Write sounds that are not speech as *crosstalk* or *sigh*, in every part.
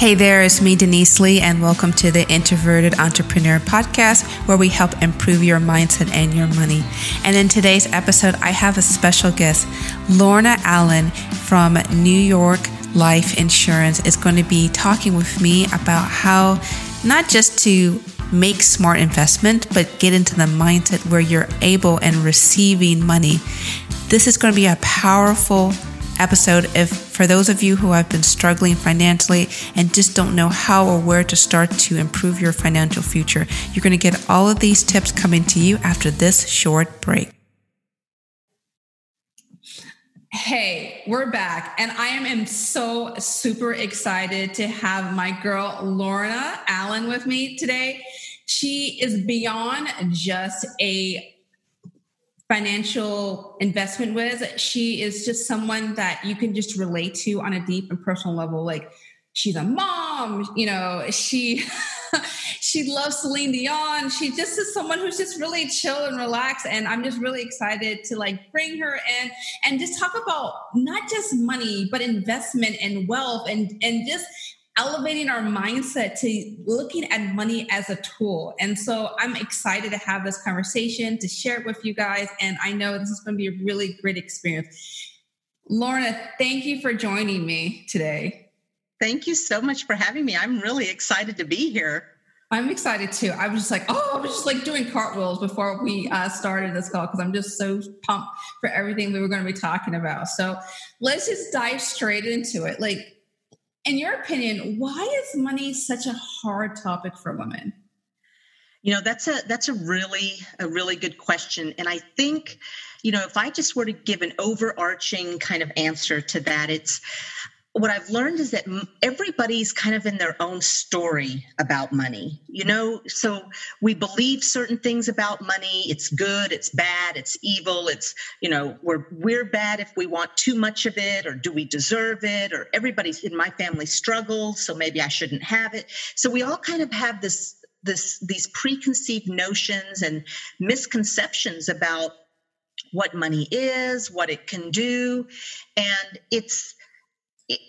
Hey there, it's me, Denise Lee, and welcome to the Introverted Entrepreneur Podcast, where we help improve your mindset and your money. And in today's episode, I have a special guest, Lorna Allen from New York Life Insurance, is going to be talking with me about how not just to make smart investment, but get into the mindset where you're able and receiving money. This is going to be a powerful episode if for those of you who have been struggling financially and just don't know how or where to start to improve your financial future. You're going to get all of these tips coming to you after this short break. Hey, we're back, and I am so super excited to have my girl Lorna Allen with me today. She is beyond just a financial investment with. She is just someone that you can just relate to on a deep and personal level. Like she's a mom, you know, she *laughs* she loves Celine Dion. She just is someone who's just really chill and relaxed. And I'm just really excited to like bring her in and just talk about not just money, but investment and wealth and and just elevating our mindset to looking at money as a tool. And so I'm excited to have this conversation, to share it with you guys. And I know this is going to be a really great experience. Lorna, thank you for joining me today. Thank you so much for having me. I'm really excited to be here. I'm excited too. I was just like, oh, I was just like doing cartwheels before we uh, started this call because I'm just so pumped for everything we were going to be talking about. So let's just dive straight into it. Like, in your opinion, why is money such a hard topic for women? You know, that's a that's a really a really good question and I think you know, if I just were to give an overarching kind of answer to that, it's what I've learned is that everybody's kind of in their own story about money. You know, so we believe certain things about money. It's good, it's bad, it's evil. It's, you know, we're we're bad if we want too much of it or do we deserve it or everybody's in my family struggles, so maybe I shouldn't have it. So we all kind of have this this these preconceived notions and misconceptions about what money is, what it can do, and it's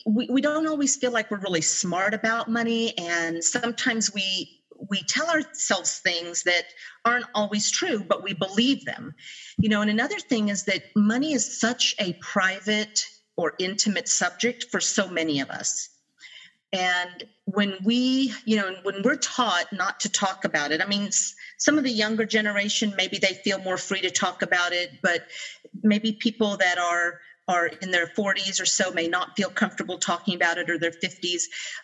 we, we don't always feel like we're really smart about money and sometimes we we tell ourselves things that aren't always true but we believe them. You know and another thing is that money is such a private or intimate subject for so many of us. And when we you know when we're taught not to talk about it i mean some of the younger generation maybe they feel more free to talk about it but maybe people that are are in their 40s or so may not feel comfortable talking about it or their 50s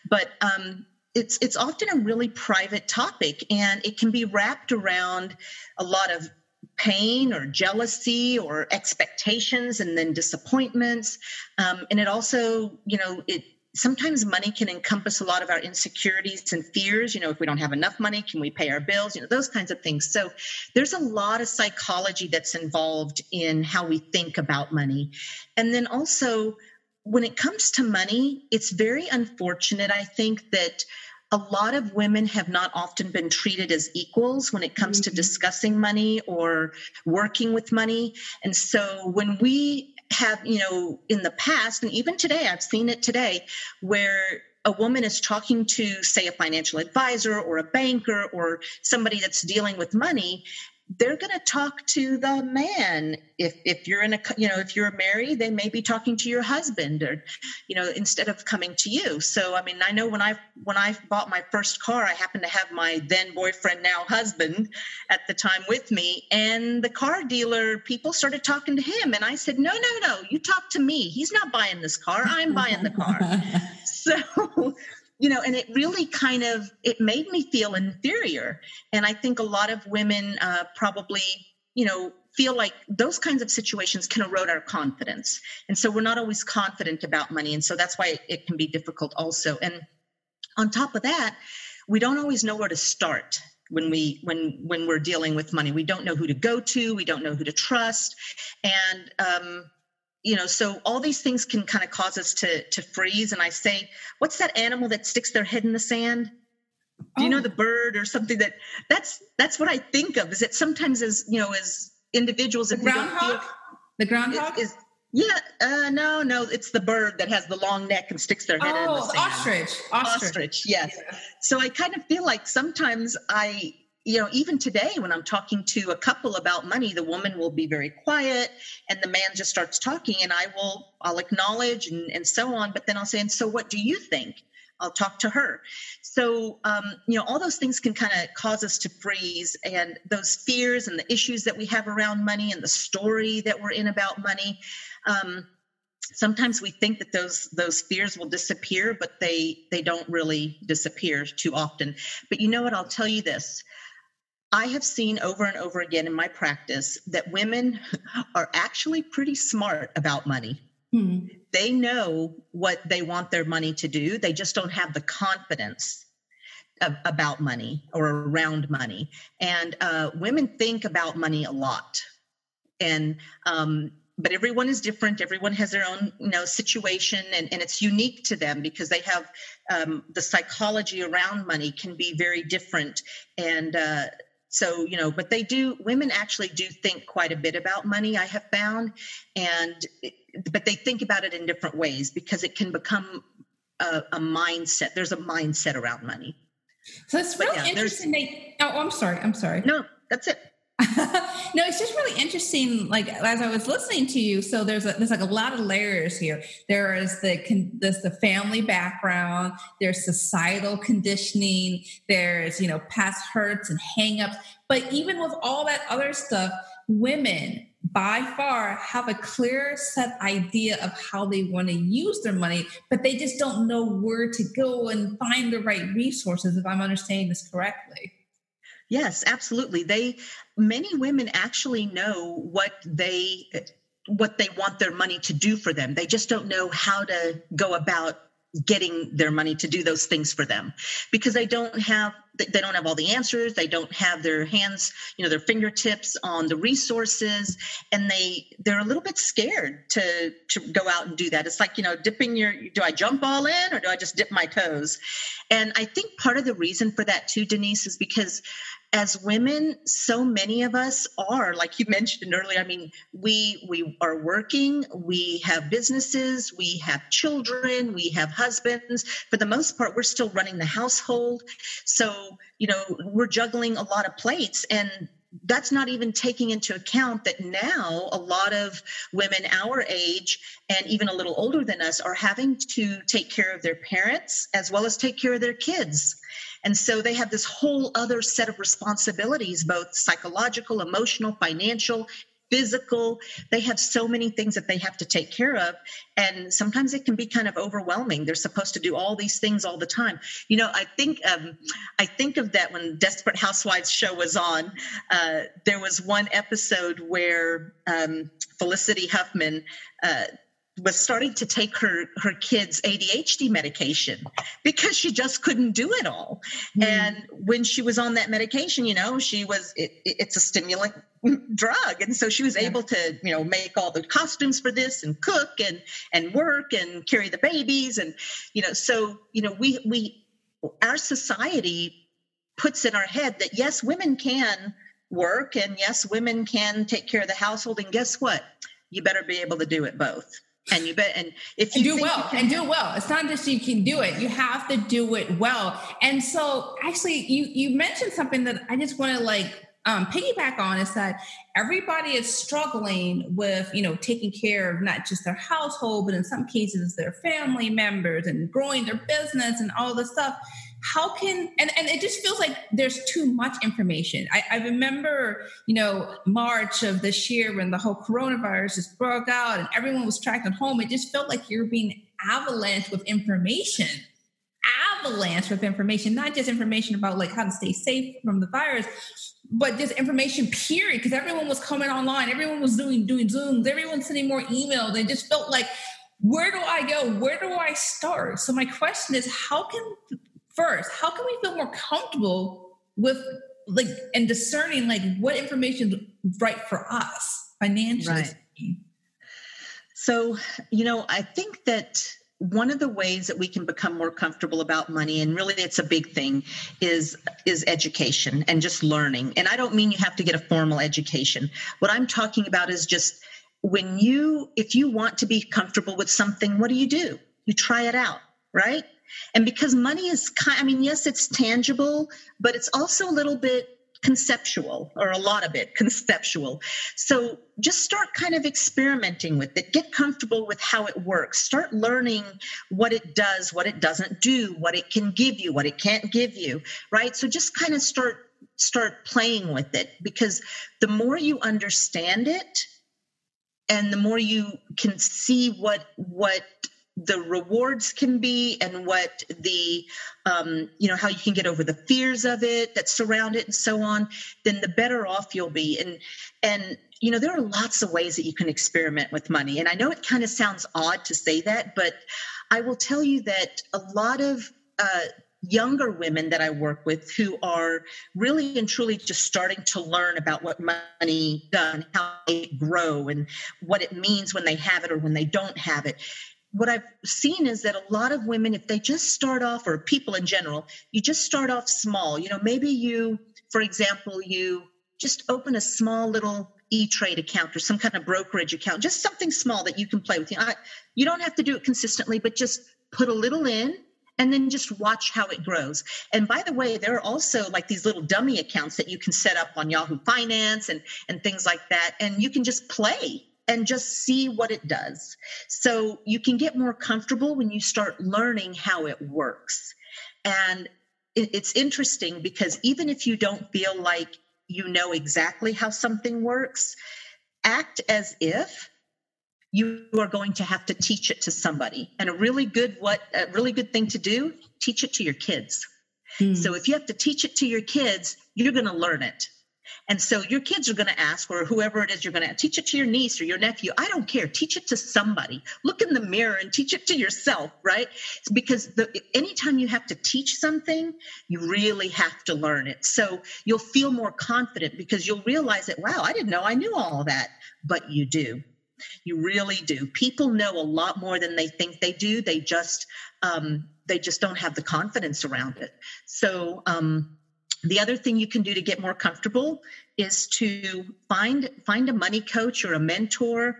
but um, it's it's often a really private topic and it can be wrapped around a lot of pain or jealousy or expectations and then disappointments. Um, and it also you know it sometimes money can encompass a lot of our insecurities and fears you know if we don't have enough money can we pay our bills you know those kinds of things so there's a lot of psychology that's involved in how we think about money and then also when it comes to money it's very unfortunate i think that a lot of women have not often been treated as equals when it comes mm-hmm. to discussing money or working with money. And so when we have, you know, in the past, and even today, I've seen it today, where a woman is talking to, say, a financial advisor or a banker or somebody that's dealing with money, they're going to talk to the man. If if you're in a you know if you're married they may be talking to your husband or you know instead of coming to you. So i mean i know when i when i bought my first car i happened to have my then boyfriend now husband at the time with me. And the car dealer people started talking to him. And i said no no no. You talk to me. He's not buying this car. I'm buying the car. *laughs* So you know and it really kind of it made me feel inferior. And i think a lot of women uh, probably you know feel like those kinds of situations can erode our confidence. And so we're not always confident about money. And so that's why it can be difficult also. And on top of that we don't always know where to start when we when when we're dealing with money. We don't know who to go to. We don't know who to trust. And um, you know so all these things can kind of cause us to to freeze and i say what's that animal that sticks their head in the sand do you know oh. the bird or something that that's that's what i think of is that sometimes as you know as individuals the groundhog feel, the groundhog is, is Yeah, uh, no, no, it's the bird that has the long neck and sticks their head oh, in the sand. ostrich. Ostrich. Ostrich, yes. Yeah. So I kind of feel like sometimes I, you know, even today when I'm talking to a couple about money, the woman will be very quiet and the man just starts talking and I will, I'll acknowledge and, and so on. But then I'll say, and so what do you think? I'll talk to her. So, um, you know, all those things can kind of cause us to freeze. And those fears and the issues that we have around money and the story that we're in about money. Um, sometimes we think that those those fears will disappear but they they don't really disappear too often but you know what i'll tell you this i have seen over and over again in my practice that women are actually pretty smart about money. Hmm. They know what they want their money to do. They just don't have the confidence of, about money or around money. And uh, women think about money a lot. And um, but everyone is different. Everyone has their own you know situation and, and it's unique to them because they have um, the psychology around money can be very different. And uh, so you know but they do women actually do think quite a bit about money i have found and but they think about it in different ways because it can become a, a mindset. There's a mindset around money. So it's really yeah, interesting. They, oh, I'm sorry. I'm sorry. No, that's it. *laughs* no, it's just really interesting. Like as I was listening to you, so there's a, there's like a lot of layers here. There is the there's the family background. There's societal conditioning. There's you know past hurts and hangups. But even with all that other stuff, women by far have a clear set idea of how they want to use their money, but they just don't know where to go and find the right resources, if I'm understanding this correctly. Yes, absolutely. They many women actually know what they what they want their money to do for them. They just don't know how to go about getting their money to do those things for them because they don't have they don't have all the answers they don't have their hands you know their fingertips on the resources and they they're a little bit scared to to go out and do that it's like you know dipping your do i jump all in or do i just dip my toes and i think part of the reason for that too denise is because as women so many of us are like you mentioned earlier i mean we we are working we have businesses we have children we have husbands. For the most part we're still running the household. So you know we're juggling a lot of plates and that's not even taking into account that now a lot of women our age and even a little older than us are having to take care of their parents as well as take care of their kids and so they have this whole other set of responsibilities, both psychological, emotional, financial, physical. They have so many things that they have to take care of. And sometimes it can be kind of overwhelming. They're supposed to do all these things all the time. You know, I think um, I think of that when Desperate Housewives show was on. Uh, there was one episode where um, Felicity Huffman uh, was starting to take her her kids ADHD medication because she just couldn't do it all. Mm. And when she was on that medication, you know, she was it, it's a stimulant drug, and so she was yeah. able to you know make all the costumes for this and cook and and work and carry the babies and you know so you know we we our society puts in our head that yes women can work and yes women can take care of the household and guess what you better be able to do it both and you bet? And if you and do well can, and do well. It's not just you can do it. You have to do it well. And so actually you you mentioned something that i just want to like um, piggyback on is that everybody is struggling with you know taking care of not just their household but in some cases their family members and growing their business and all this stuff how can and, and it just feels like there's too much information. I, I remember you know march of this year when the whole coronavirus just broke out and everyone was trapped at home it just felt like you're being avalanche with information. Avalanche with information not just information about like how to stay safe from the virus but just information period because everyone was coming online everyone was doing doing zooms everyone sending more emails. It just felt like where do i go? Where do i start? So my question is how can first how can we feel more comfortable with like and discerning like what information is right for us financially right. so you know i think that one of the ways that we can become more comfortable about money and really it's a big thing is is education and just learning. And i don't mean you have to get a formal education. What i'm talking about is just when you if you want to be comfortable with something what do you do? You try it out right and because money is kind i mean yes it's tangible but it's also a little bit conceptual or a lot of it *laughs* conceptual. So just start kind of experimenting with it. Get comfortable with how it works. Start learning what it does what it doesn't do what it can give you what it can't give you right? So just kind of start start playing with it because the more you understand it and the more you can see what what the rewards can be and what the um, you know how you can get over the fears of it that surround it and so on then the better off you'll be and and you know there are lots of ways that you can experiment with money and i know it kind of sounds odd to say that but i will tell you that a lot of uh, younger women that I work with who are really and truly just starting to learn about what money does, how they grow, and what it means when they have it or when they don't have it. What I've seen is that a lot of women, if they just start off, or people in general, you just start off small. You know, maybe you, for example, you just open a small little e-trade account or some kind of brokerage account just something small that you can play with you, know, you don't have to do it consistently but just put a little in and then just watch how it grows. And by the way, there are also like these little dummy accounts that you can set up on Yahoo Finance and and things like that and you can just play and just see what it does. So you can get more comfortable when you start learning how it works. And it's interesting because even if you don't feel like you know exactly how something works, act as if you are going to have to teach it to somebody and a really good what a really good thing to do teach it to your kids mm. so if you have to teach it to your kids you're going to learn it and so your kids are going to ask or whoever it is you're going to teach it to your niece or your nephew i don't care teach it to somebody look in the mirror and teach it to yourself right because the, anytime you have to teach something you really have to learn it so you'll feel more confident because you'll realize that wow i didn't know i knew all that but you do you really do. People know a lot more than they think they do. They just um, they just don't have the confidence around it. So um, the other thing you can do to get more comfortable is to find find a money coach or a mentor.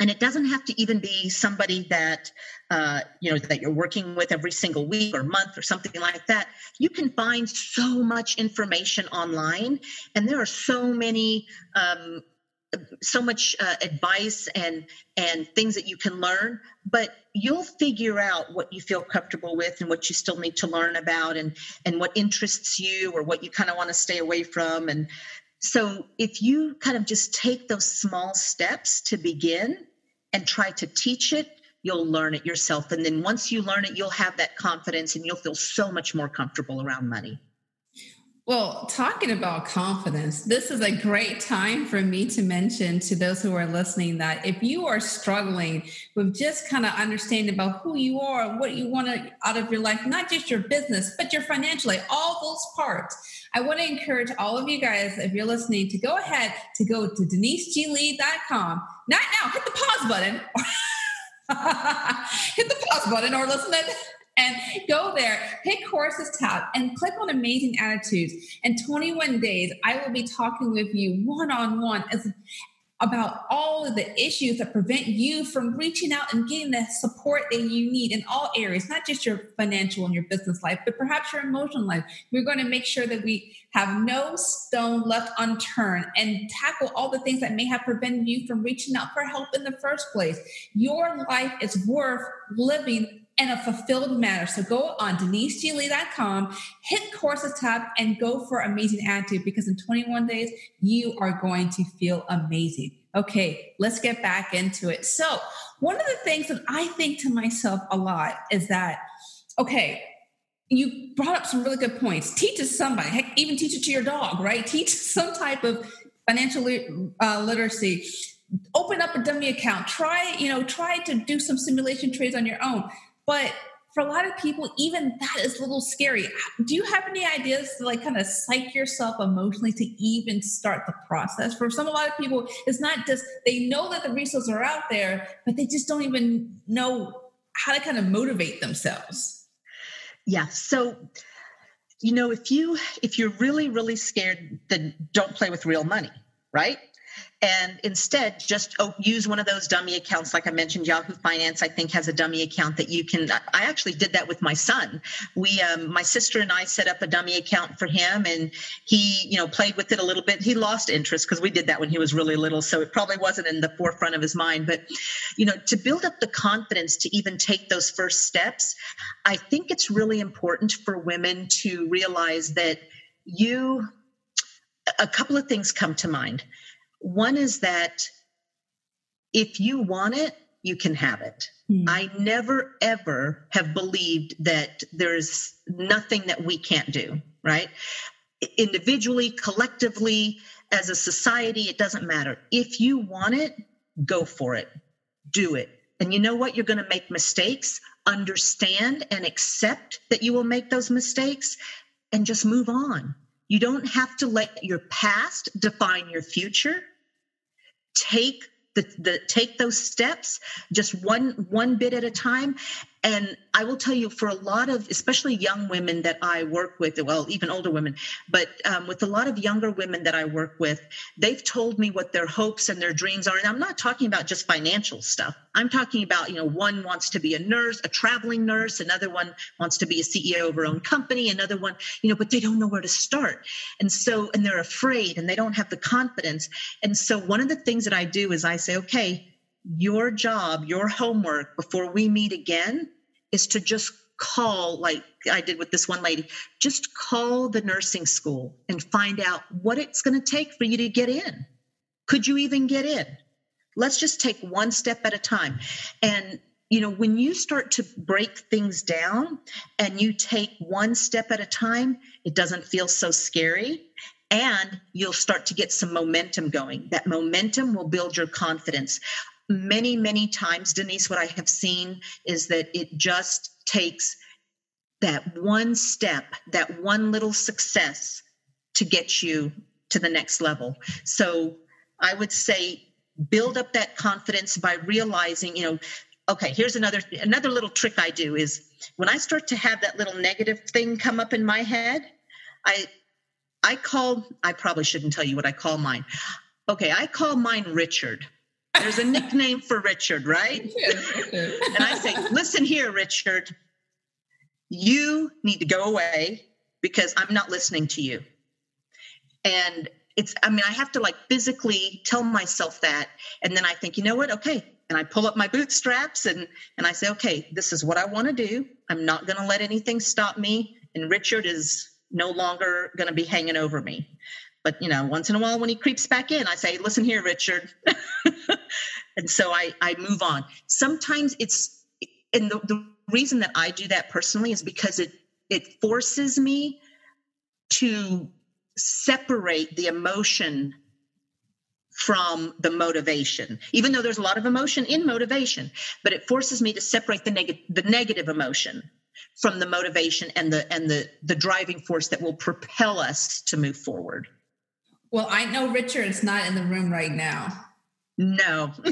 And it doesn't have to even be somebody that uh, you know that you're working with every single week or month or something like that. You can find so much information online and there are so many um, so much uh, advice and and things that you can learn but you'll figure out what you feel comfortable with and what you still need to learn about and and what interests you or what you kind of want to stay away from. And so if you kind of just take those small steps to begin and try to teach it you'll learn it yourself. And then once you learn it you'll have that confidence and you'll feel so much more comfortable around money well, talking about confidence, this is a great time for me to mention to those who are listening that if you are struggling with just kind of understanding about who you are what you want out of your life, not just your business, but your financial life, all those parts, I want to encourage all of you guys, if you're listening, to go ahead to go to deniseglee.com. Not now, hit the pause button. *laughs* hit the pause button or listen to and go there, pick courses tab, and click on Amazing Attitudes. In 21 days, I will be talking with you one on one about all of the issues that prevent you from reaching out and getting the support that you need in all areas, not just your financial and your business life, but perhaps your emotional life. We're going to make sure that we have no stone left unturned and tackle all the things that may have prevented you from reaching out for help in the first place. Your life is worth living in a fulfilled manner. So go on deniseglee.com, hit courses tab, and go for amazing attitude because in 21 days, you are going to feel amazing. Okay, let's get back into it. So, one of the things that I think to myself a lot is that, okay, you brought up some really good points. Teach it somebody. Heck, even teach it to your dog, right? *laughs* Teach some type of financial uh, literacy. Open up a dummy account. Try, you know, try to do some simulation trades on your own. But for a lot of people, even that is a little scary. Do you have any ideas to like kind of psych yourself emotionally to even start the process? For some, a lot of people, it's not just they know that the resources are out there, but they just don't even know how to kind of motivate themselves. Yeah. So, you know, if you if you're really really scared, then don't play with real money, right? And instead just oh, use one of those dummy accounts like i mentioned yahoo finance i think has a dummy account that you can i actually did that with my son. We um, my sister and i set up a dummy account for him and he you know played with it a little bit. He lost interest because we did that when he was really little so it probably wasn't in the forefront of his mind. But you know to build up the confidence to even take those first steps i think it's really important for women to realize that you a couple of things come to mind one is that if you want it, you can have it. Mm. I never ever have believed that there's nothing that we can't do, right? Individually, collectively, as a society, it doesn't matter. If you want it, go for it, do it. And you know what? You're going to make mistakes. Understand and accept that you will make those mistakes and just move on. You don't have to let your past define your future. Take the, the take those steps just one one bit at a time and i will tell you for a lot of especially young women that i work with well even older women but um, with a lot of younger women that i work with they've told me what their hopes and their dreams are. And i'm not talking about just financial stuff. I'm talking about you know one wants to be a nurse a traveling nurse. Another one wants to be a ceo of her own company. Another one you know but they don't know where to start. And so and they're afraid and they don't have the confidence. And so one of the things that i do is i say okay your job, your homework before we meet again is to just call, like I did with this one lady, just call the nursing school and find out what it's going to take for you to get in. Could you even get in? Let's just take one step at a time. And you know, when you start to break things down and you take one step at a time, it doesn't feel so scary and you'll start to get some momentum going. That momentum will build your confidence many, many times, Denise, what I have seen is that it just takes that one step, that one little success to get you to the next level. So I would say build up that confidence by realizing, you know, okay, here's another another little trick I do is when I start to have that little negative thing come up in my head, I I call I probably shouldn't tell you what I call mine. Okay, I call mine Richard there's a nickname for Richard, right? and I say, listen here, Richard, you need to go away because I'm not listening to you. And it's, I mean, I have to like physically tell myself that. And then I think, you know what? Okay. And I pull up my bootstraps and, and I say, okay, this is what I want to do. I'm not going to let anything stop me. And Richard is no longer going to be hanging over me. But you know, once in a while when he creeps back in, I say, "Listen here, Richard," *laughs* and so I I move on. Sometimes it's and the, the reason that I do that personally is because it it forces me to separate the emotion from the motivation even though there's a lot of emotion in motivation but it forces me to separate the negative the negative emotion from the motivation and the and the the driving force that will propel us to move forward well, I know Richard Richard's not in the room right now. No. *laughs*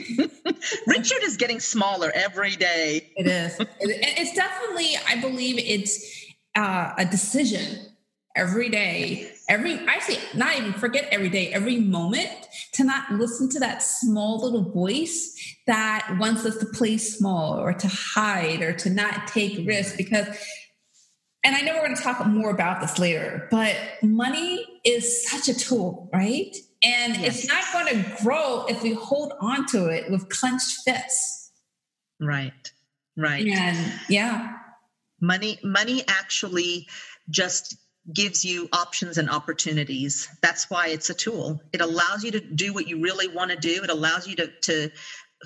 Richard is getting smaller every day. It is. It's definitely, I believe it's uh, a decision every day, every, actually, not even forget every day, every moment to not listen to that small little voice that wants us to play small or to hide or to not take risks because and I know we're going to talk more about this later, but money is such a tool, right? And yes. it's not going to grow if we hold on to it with clenched fists. Right. Right. And yeah. Money money actually just gives you options and opportunities. That's why it's a tool. It allows you to do what you really want to do. It allows you to to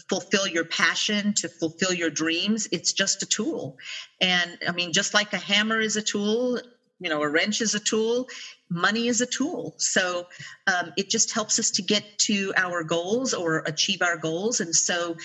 fulfill your passion, to fulfill your dreams. It's just a tool. And I mean, just like a hammer is a tool, you know, a wrench is a tool, money is a tool. So um, it just helps us to get to our goals or achieve our goals. And so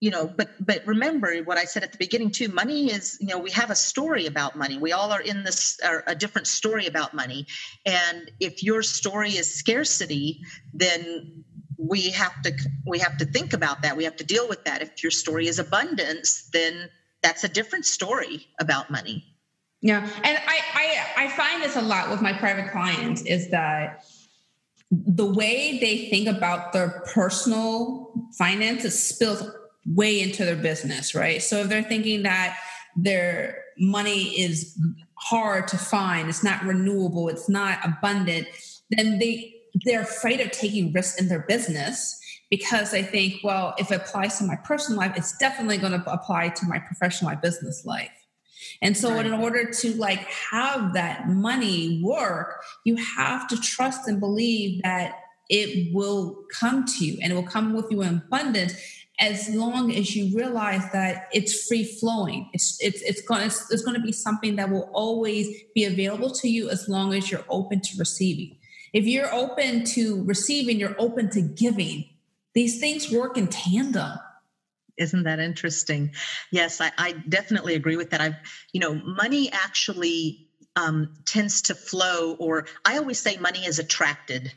you know but but remember what i said at the beginning too money is you know we have a story about money we all are in this are a different story about money and if your story is scarcity then we have to we have to think about that. We have to deal with that. If your story is abundance then that's a different story about money. Yeah and i i, I find this a lot with my private clients is that the way they think about their personal finances spills way into their business, right? So if they're thinking that their money is hard to find, it's not renewable, it's not abundant, then they they're afraid of taking risks in their business because they think, well, if it applies to my personal life, it's definitely going to apply to my professional, my business life. And so right. in order to like have that money work, you have to trust and believe that it will come to you and it will come with you in abundance as long as you realize that it's free flowing it's it's it's going it's, it's going to be something that will always be available to you as long as you're open to receiving if you're open to receiving you're open to giving. These things work in tandem. Isn't that interesting? Yes i, I definitely agree with that. I've you know money actually um, tends to flow or i always say money is attracted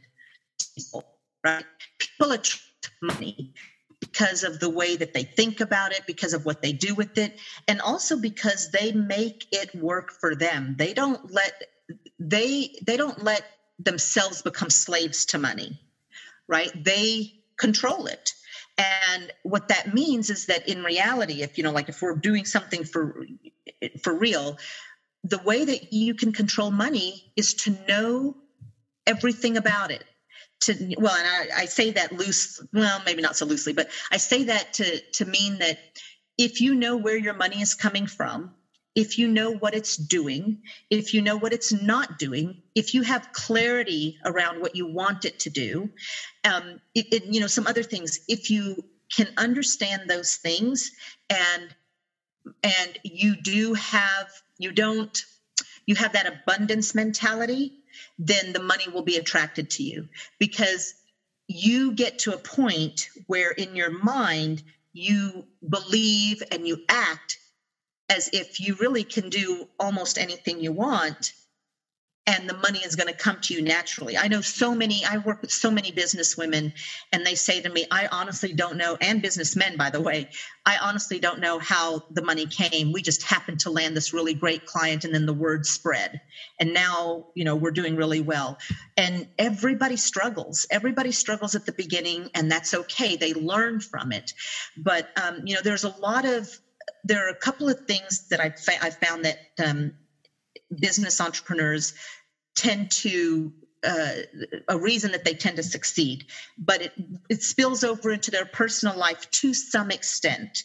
people right? People attract money because of the way that they think about it, because of what they do with it, and also because they make it work for them. They don't let they they don't let themselves become slaves to money, right? They control it. And what that means is that in reality, if you know, like if we're doing something for for real, the way that you can control money is to know everything about it to well and I, I, say that loose well maybe not so loosely but i say that to to mean that if you know where your money is coming from if you know what it's doing if you know what it's not doing if you have clarity around what you want it to do um, it, it, you know some other things. If you can understand those things and and you do have you don't you have that abundance mentality then the money will be attracted to you. Because you get to a point where in your mind you believe and you act as if you really can do almost anything you want and the money is going to come to you naturally. I know so many, I work with so many business women, and they say to me, I honestly don't know, and businessmen, by the way, I honestly don't know how the money came. We just happened to land this really great client, and then the word spread. And now, you know, we're doing really well. And everybody struggles. Everybody struggles at the beginning, and that's okay. They learn from it. But, um, you know, there's a lot of, there are a couple of things that I've, fa- I've found that um, business entrepreneurs tend to uh, a reason that they tend to succeed, but it, it spills over into their personal life to some extent.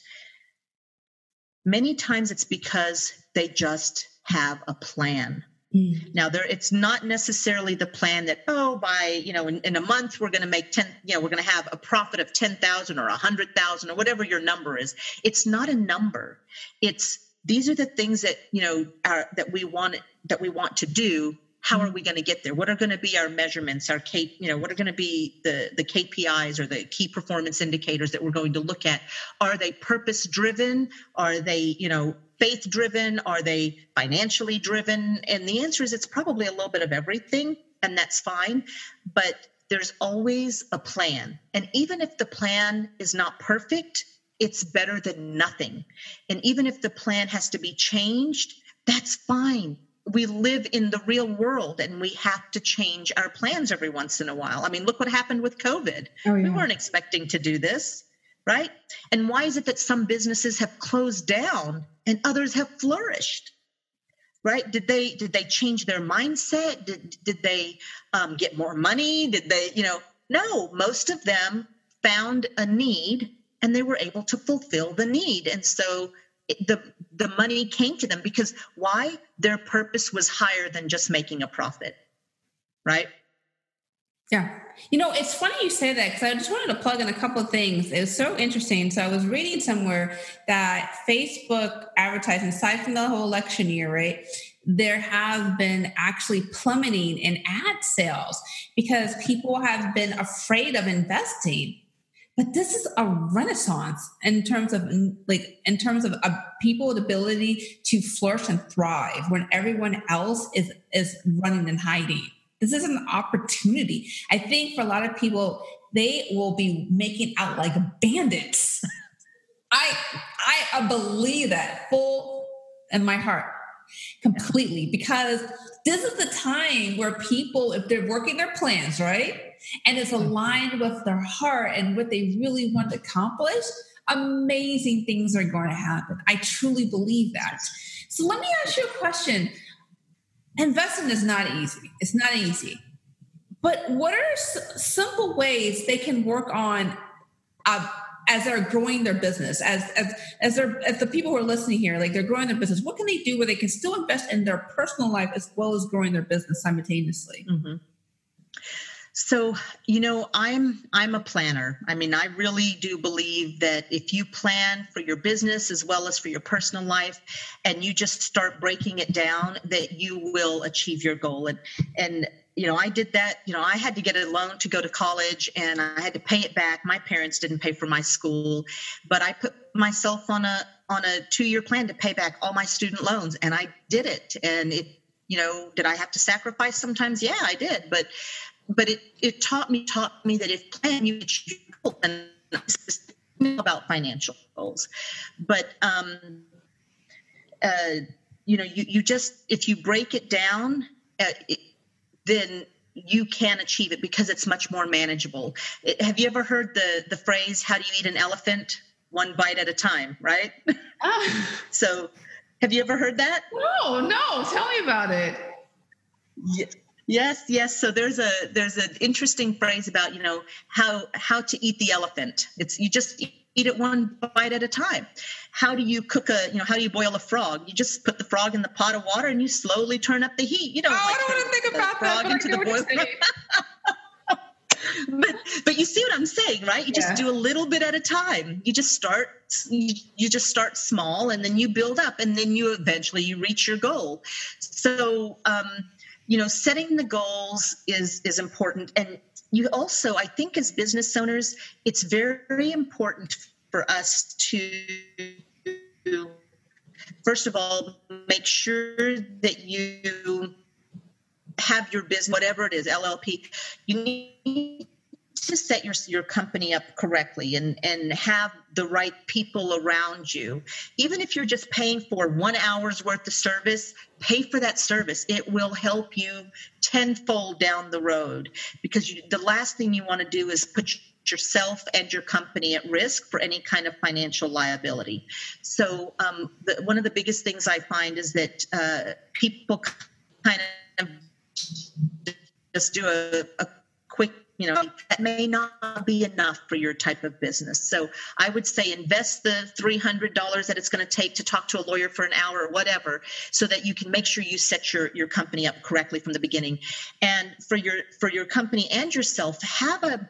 Many times it's because they just have a plan. Mm. Now there it's not necessarily the plan that, oh, by you know, in, in a month we're gonna make 10, you know, we're gonna have a profit of 10,000 or a hundred thousand or whatever your number is. It's not a number. It's these are the things that you know are that we want that we want to do how are we going to get there? What are going to be our measurements our K, you know what are going to be the the kpis or the key performance indicators that we're going to look at? Are they purpose driven are they you know faith driven are they financially driven? And the answer is it's probably a little bit of everything and that's fine but there's always a plan. And even if the plan is not perfect it's better than nothing. And even if the plan has to be changed, that's fine. We live in the real world and we have to change our plans every once in a while. I mean, look what happened with COVID. Oh, yeah. We weren't expecting to do this, right? And why is it that some businesses have closed down and others have flourished? Right? Did they did they change their mindset? Did did they um, get more money? Did they, you know? No, most of them found a need and they were able to fulfill the need and so the the money came to them because why? Their purpose was higher than just making a profit right? Yeah. You know it's funny you say that because i just wanted to plug in a couple of things. It was so interesting. So i was reading somewhere that facebook advertising aside from the whole election year right there have been actually plummeting in ad sales because people have been afraid of investing but this is a renaissance in terms of like in terms of a people's ability to flourish and thrive when everyone else is is running and hiding. This is an opportunity. I think for a lot of people they will be making out like bandits. *laughs* I i believe that full in my heart completely because this is the time where people, if they're working their plans, right? And it's mm-hmm. aligned with their heart and what they really want to accomplish, amazing things are going to happen. I truly believe that. So let me ask you a question. Investing is not easy. It's not easy. But what are s- simple ways they can work on uh, as they're growing their business, as as as they're as the people who are listening here, like they're growing their business? What can they do where they can still invest in their personal life as well as growing their business simultaneously? Mm-hmm. So, you know, I'm I'm a planner. I mean, I really do believe that if you plan for your business as well as for your personal life and you just start breaking it down that you will achieve your goal and and you know, I did that, you know, I had to get a loan to go to college and I had to pay it back. My parents didn't pay for my school, but I put myself on a on a 2-year plan to pay back all my student loans and I did it and it you know, did I have to sacrifice sometimes? Yeah, I did. But but it, it taught me taught me that if plan you achieve and about financial goals. But um, uh, you know you, you just if you break it down uh, it, then you can achieve it because it's much more manageable. It, have you ever heard the the phrase how do you eat an elephant? One bite at a time right? Ah. *laughs* so have you ever heard that? No no tell me about it. Yeah Yes, yes. So there's a there's an interesting phrase about you know how how to eat the elephant. It's you just eat it one bite at a time. How do you cook a you know how do you boil a frog? You just put the frog in the pot of water and you slowly turn up the heat. You don't. Oh, like I don't want to think about that. Frog into the boil. *laughs* but but you see what I'm saying, right? You just yeah. do a little bit at a time. You just start you, you just start small and then you build up and then you eventually you reach your goal. So um you know setting the goals is is important. And you also i think as business owners it's very important for us to first of all make sure that you have your business whatever it is llp you need to set your your company up correctly and and have the right people around you. Even if you're just paying for one hour's worth of service pay for that service. It will help you tenfold down the road because you, the last thing you want to do is put yourself and your company at risk for any kind of financial liability. So um, the, one of the biggest things i find is that uh, people kind of just do a, a quick you know that may not be enough for your type of business. So i would say invest the $300 that it's going to take to talk to a lawyer for an hour or whatever so that you can make sure you set your, your company up correctly from the beginning. And for your for your company and yourself have a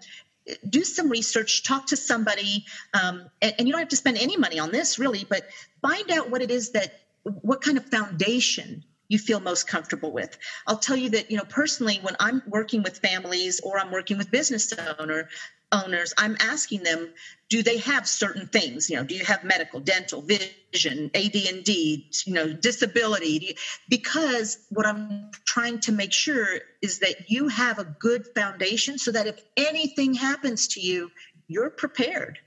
do some research talk to somebody um, and, and you don't have to spend any money on this really but find out what it is that what kind of foundation you feel most comfortable with. I'll tell you that, you know, personally, when I'm working with families or I'm working with business owner owners, I'm asking them, do they have certain things? You know, do you have medical, dental, vision, AD&D, you know, disability? Because what I'm trying to make sure is that you have a good foundation so that if anything happens to you, you're prepared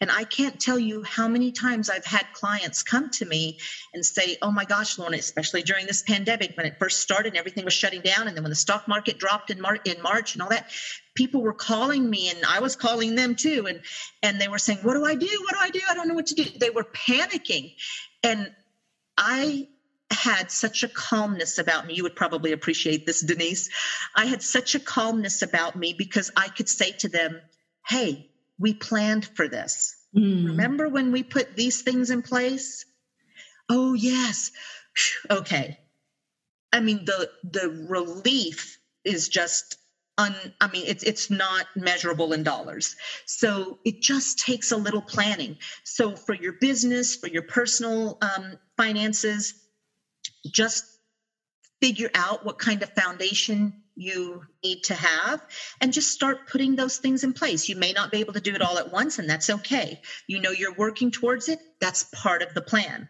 and I can't tell you how many times I've had clients come to me and say, Oh my gosh, Lorna, especially during this pandemic when it first started and everything was shutting down. And then when the stock market dropped in, Mar- in March and all that, people were calling me and I was calling them too. And, and they were saying, What do I do? What do I do? I don't know what to do. They were panicking. And I had such a calmness about me. You would probably appreciate this, Denise. I had such a calmness about me because I could say to them, Hey, we planned for this. Mm. Remember when we put these things in place? Oh, yes. Okay. I mean, the the relief is just un, I mean, it's it's not measurable in dollars. So it just takes a little planning. So for your business, for your personal um, finances, just figure out what kind of foundation you need to have and just start putting those things in place. You may not be able to do it all at once, and that's okay. You know you're working towards it, that's part of the plan,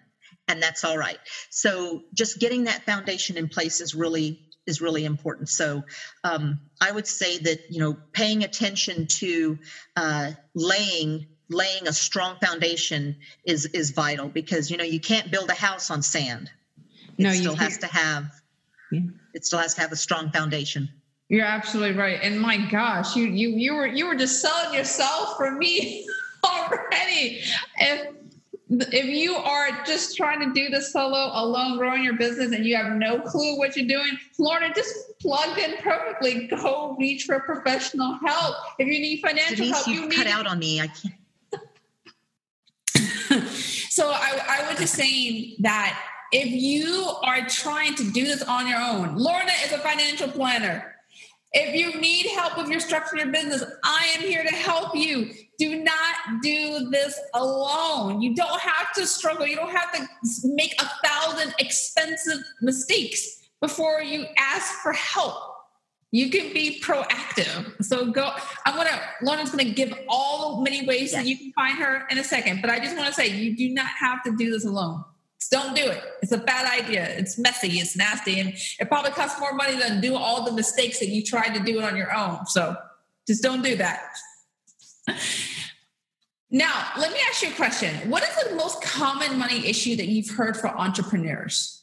and that's all right. So just getting that foundation in place is really is really important. So um, I would say that you know paying attention to uh, laying laying a strong foundation is is vital because you know you can't build a house on sand It no, still has to have. It still has to have a strong foundation. You're absolutely right. And my gosh, you you you were you were just selling yourself for me *laughs* already. If if you are just trying to do this solo alone, growing your business, and you have no clue what you're doing, Florida just plugged in perfectly. Go reach for professional help. If you need financial Denise, help, you cut need- out on me. I can't. *laughs* so I, I was just saying that if you are trying to do this on your own, Lorna is a financial planner. If you need help with your structure your business, I am here to help you. Do not do this alone. You don't have to struggle. You don't have to make a thousand expensive mistakes before you ask for help. You can be proactive. So go. I'm gonna. Lorna's gonna give all many ways yes. that you can find her in a second. But I just want to say, you do not have to do this alone. Don't do it. It's a bad idea. It's messy. It's nasty. And it probably costs more money than do all the mistakes that you tried to do it on your own. So just don't do that. Now, let me ask you a question. What is the most common money issue that you've heard for entrepreneurs?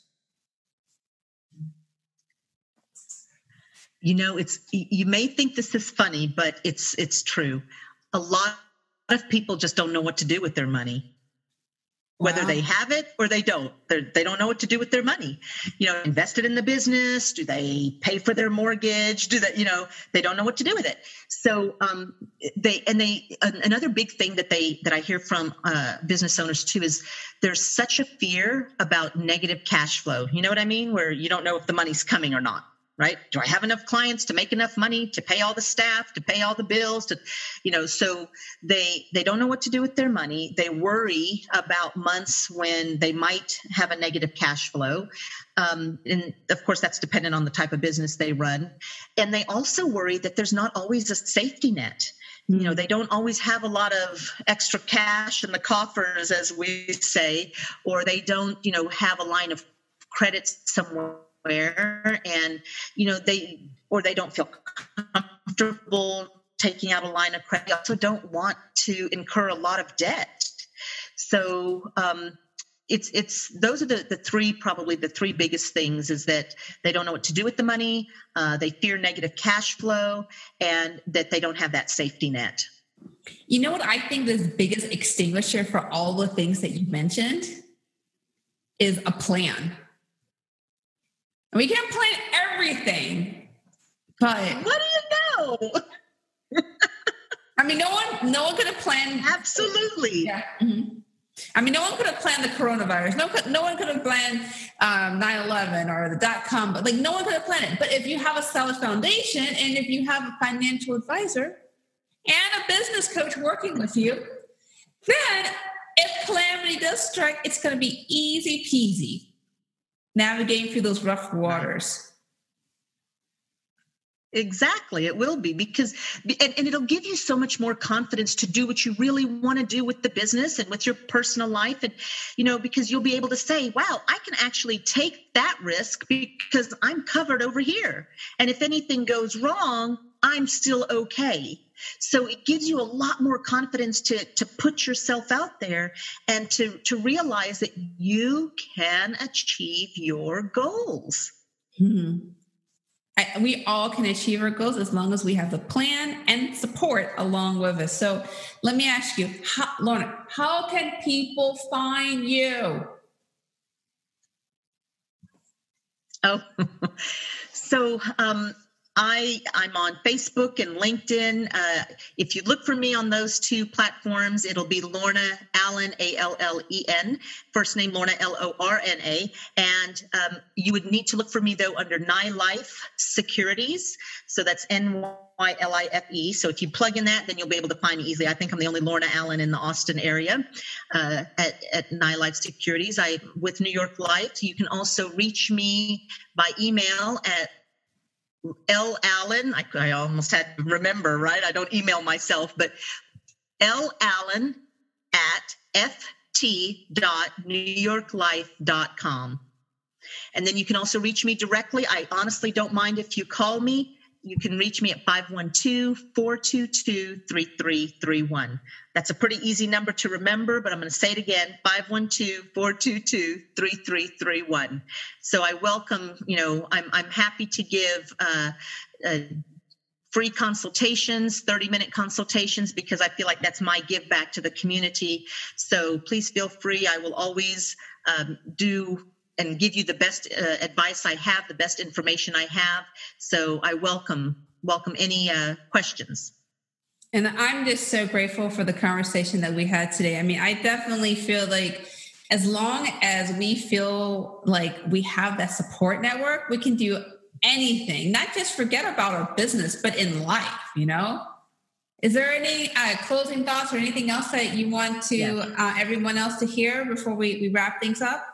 You know, it's you may think this is funny, but it's it's true. A lot of people just don't know what to do with their money whether wow. they have it or they don't. They're, they do not know what to do with their money. You know invest it in the business do they pay for their mortgage? Do that you know they don't know what to do with it. So um, they and they another big thing that they that i hear from uh, business owners too is there's such a fear about negative cash flow. You know what i mean? Where you don't know if the money's coming or not right? Do i have enough clients to make enough money to pay all the staff to pay all the bills to you know so they they don't know what to do with their money. They worry about months when they might have a negative cash flow. Um, and of course that's dependent on the type of business they run. And they also worry that there's not always a safety net. You know they don't always have a lot of extra cash in the coffers as we say or they don't you know have a line of credit somewhere where and you know they or they don't feel comfortable taking out a line of credit. They also don't want to incur a lot of debt. So um, it's it's those are the, the three probably the three biggest things is that they don't know what to do with the money uh, they fear negative cash flow and that they don't have that safety net. You know what i think the biggest extinguisher for all the things that you mentioned is a plan we can't plan everything, but what do you know? *laughs* I mean, no one, no one could have planned. Absolutely. Yeah. Mm-hmm. I mean, no one could have planned the coronavirus. No, no one could have planned um, 9/11 or the dot com. But like, no one could have planned it. But if you have a solid foundation, and if you have a financial advisor and a business coach working with you, then if calamity does strike, it's going to be easy peasy navigating through those rough waters. Exactly, it will be because, and, and, it'll give you so much more confidence to do what you really want to do with the business and with your personal life. And, you know, because you'll be able to say, wow, I can actually take that risk because I'm covered over here. And if anything goes wrong, I'm still okay. So it gives you a lot more confidence to, to put yourself out there and to, to realize that you can achieve your goals. Mm-hmm. I, we all can achieve our goals as long as we have the plan and support along with us. So let me ask you, how, Lorna, how can people find you? Oh, *laughs* so um, I I'm on Facebook and LinkedIn. Uh, if you look for me on those two platforms, it'll be Lorna Allen A L L E N. First name Lorna L O R N A. And um, you would need to look for me though under NyLife Securities. So that's N Y L I F E. So if you plug in that, then you'll be able to find me easily. I think I'm the only Lorna Allen in the Austin area uh, at at NyLife Securities. I with New York Life. You can also reach me by email at L Allen, I, I almost had to remember, right? I don't email myself, but L Allen at ft.newyorklife.com. And then you can also reach me directly. I honestly don't mind if you call me you can reach me at 512 422 3331. That's a pretty easy number to remember, but I'm going to say it again 512 422 3331. So I welcome, you know, I'm, I'm happy to give uh, uh, free consultations, 30 minute consultations, because I feel like that's my give back to the community. So please feel free. I will always um, do and give you the best uh, advice I have, the best information I have. So I welcome welcome any uh, questions. And I'm just so grateful for the conversation that we had today. I mean, I definitely feel like as long as we feel like we have that support network, we can do anything, not just forget about our business, but in life, you know? Is there any uh, closing thoughts or anything else that you want to yeah. uh, everyone else to hear before we, we wrap things up?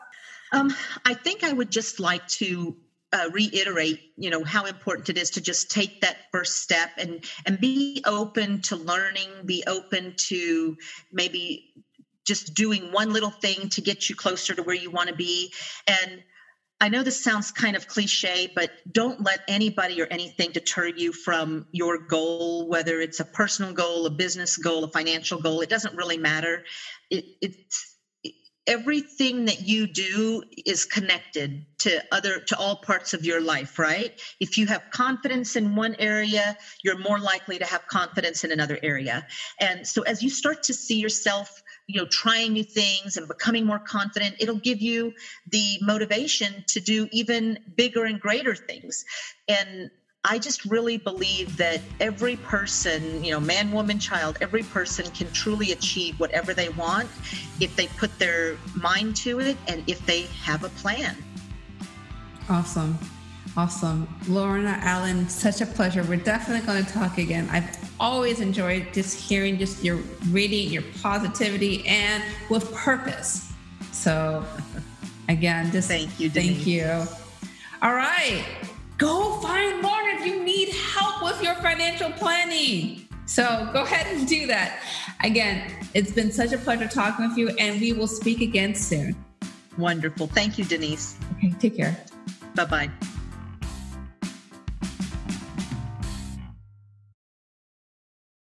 Um, I think I would just like to uh, reiterate, you know, how important it is to just take that first step and and be open to learning, be open to maybe just doing one little thing to get you closer to where you want to be. And I know this sounds kind of cliche, but don't let anybody or anything deter you from your goal, whether it's a personal goal, a business goal, a financial goal. It doesn't really matter. It, it's everything that you do is connected to other to all parts of your life right? If you have confidence in one area you're more likely to have confidence in another area. And so as you start to see yourself you know trying new things and becoming more confident it'll give you the motivation to do even bigger and greater things. And I just really believe that every person, you know, man, woman, child, every person can truly achieve whatever they want if they put their mind to it and if they have a plan. Awesome. Awesome. Lorna Allen, such a pleasure. We're definitely going to talk again. I've always enjoyed just hearing just your reading, your positivity, and with purpose. So, again, just thank you. Denise. Thank you. All right go find Lorna if you need help with your financial planning. So go ahead and do that. Again, it's been such a pleasure talking with you, and we will speak again soon. Wonderful. Thank you, Denise. Okay, take care. Bye bye.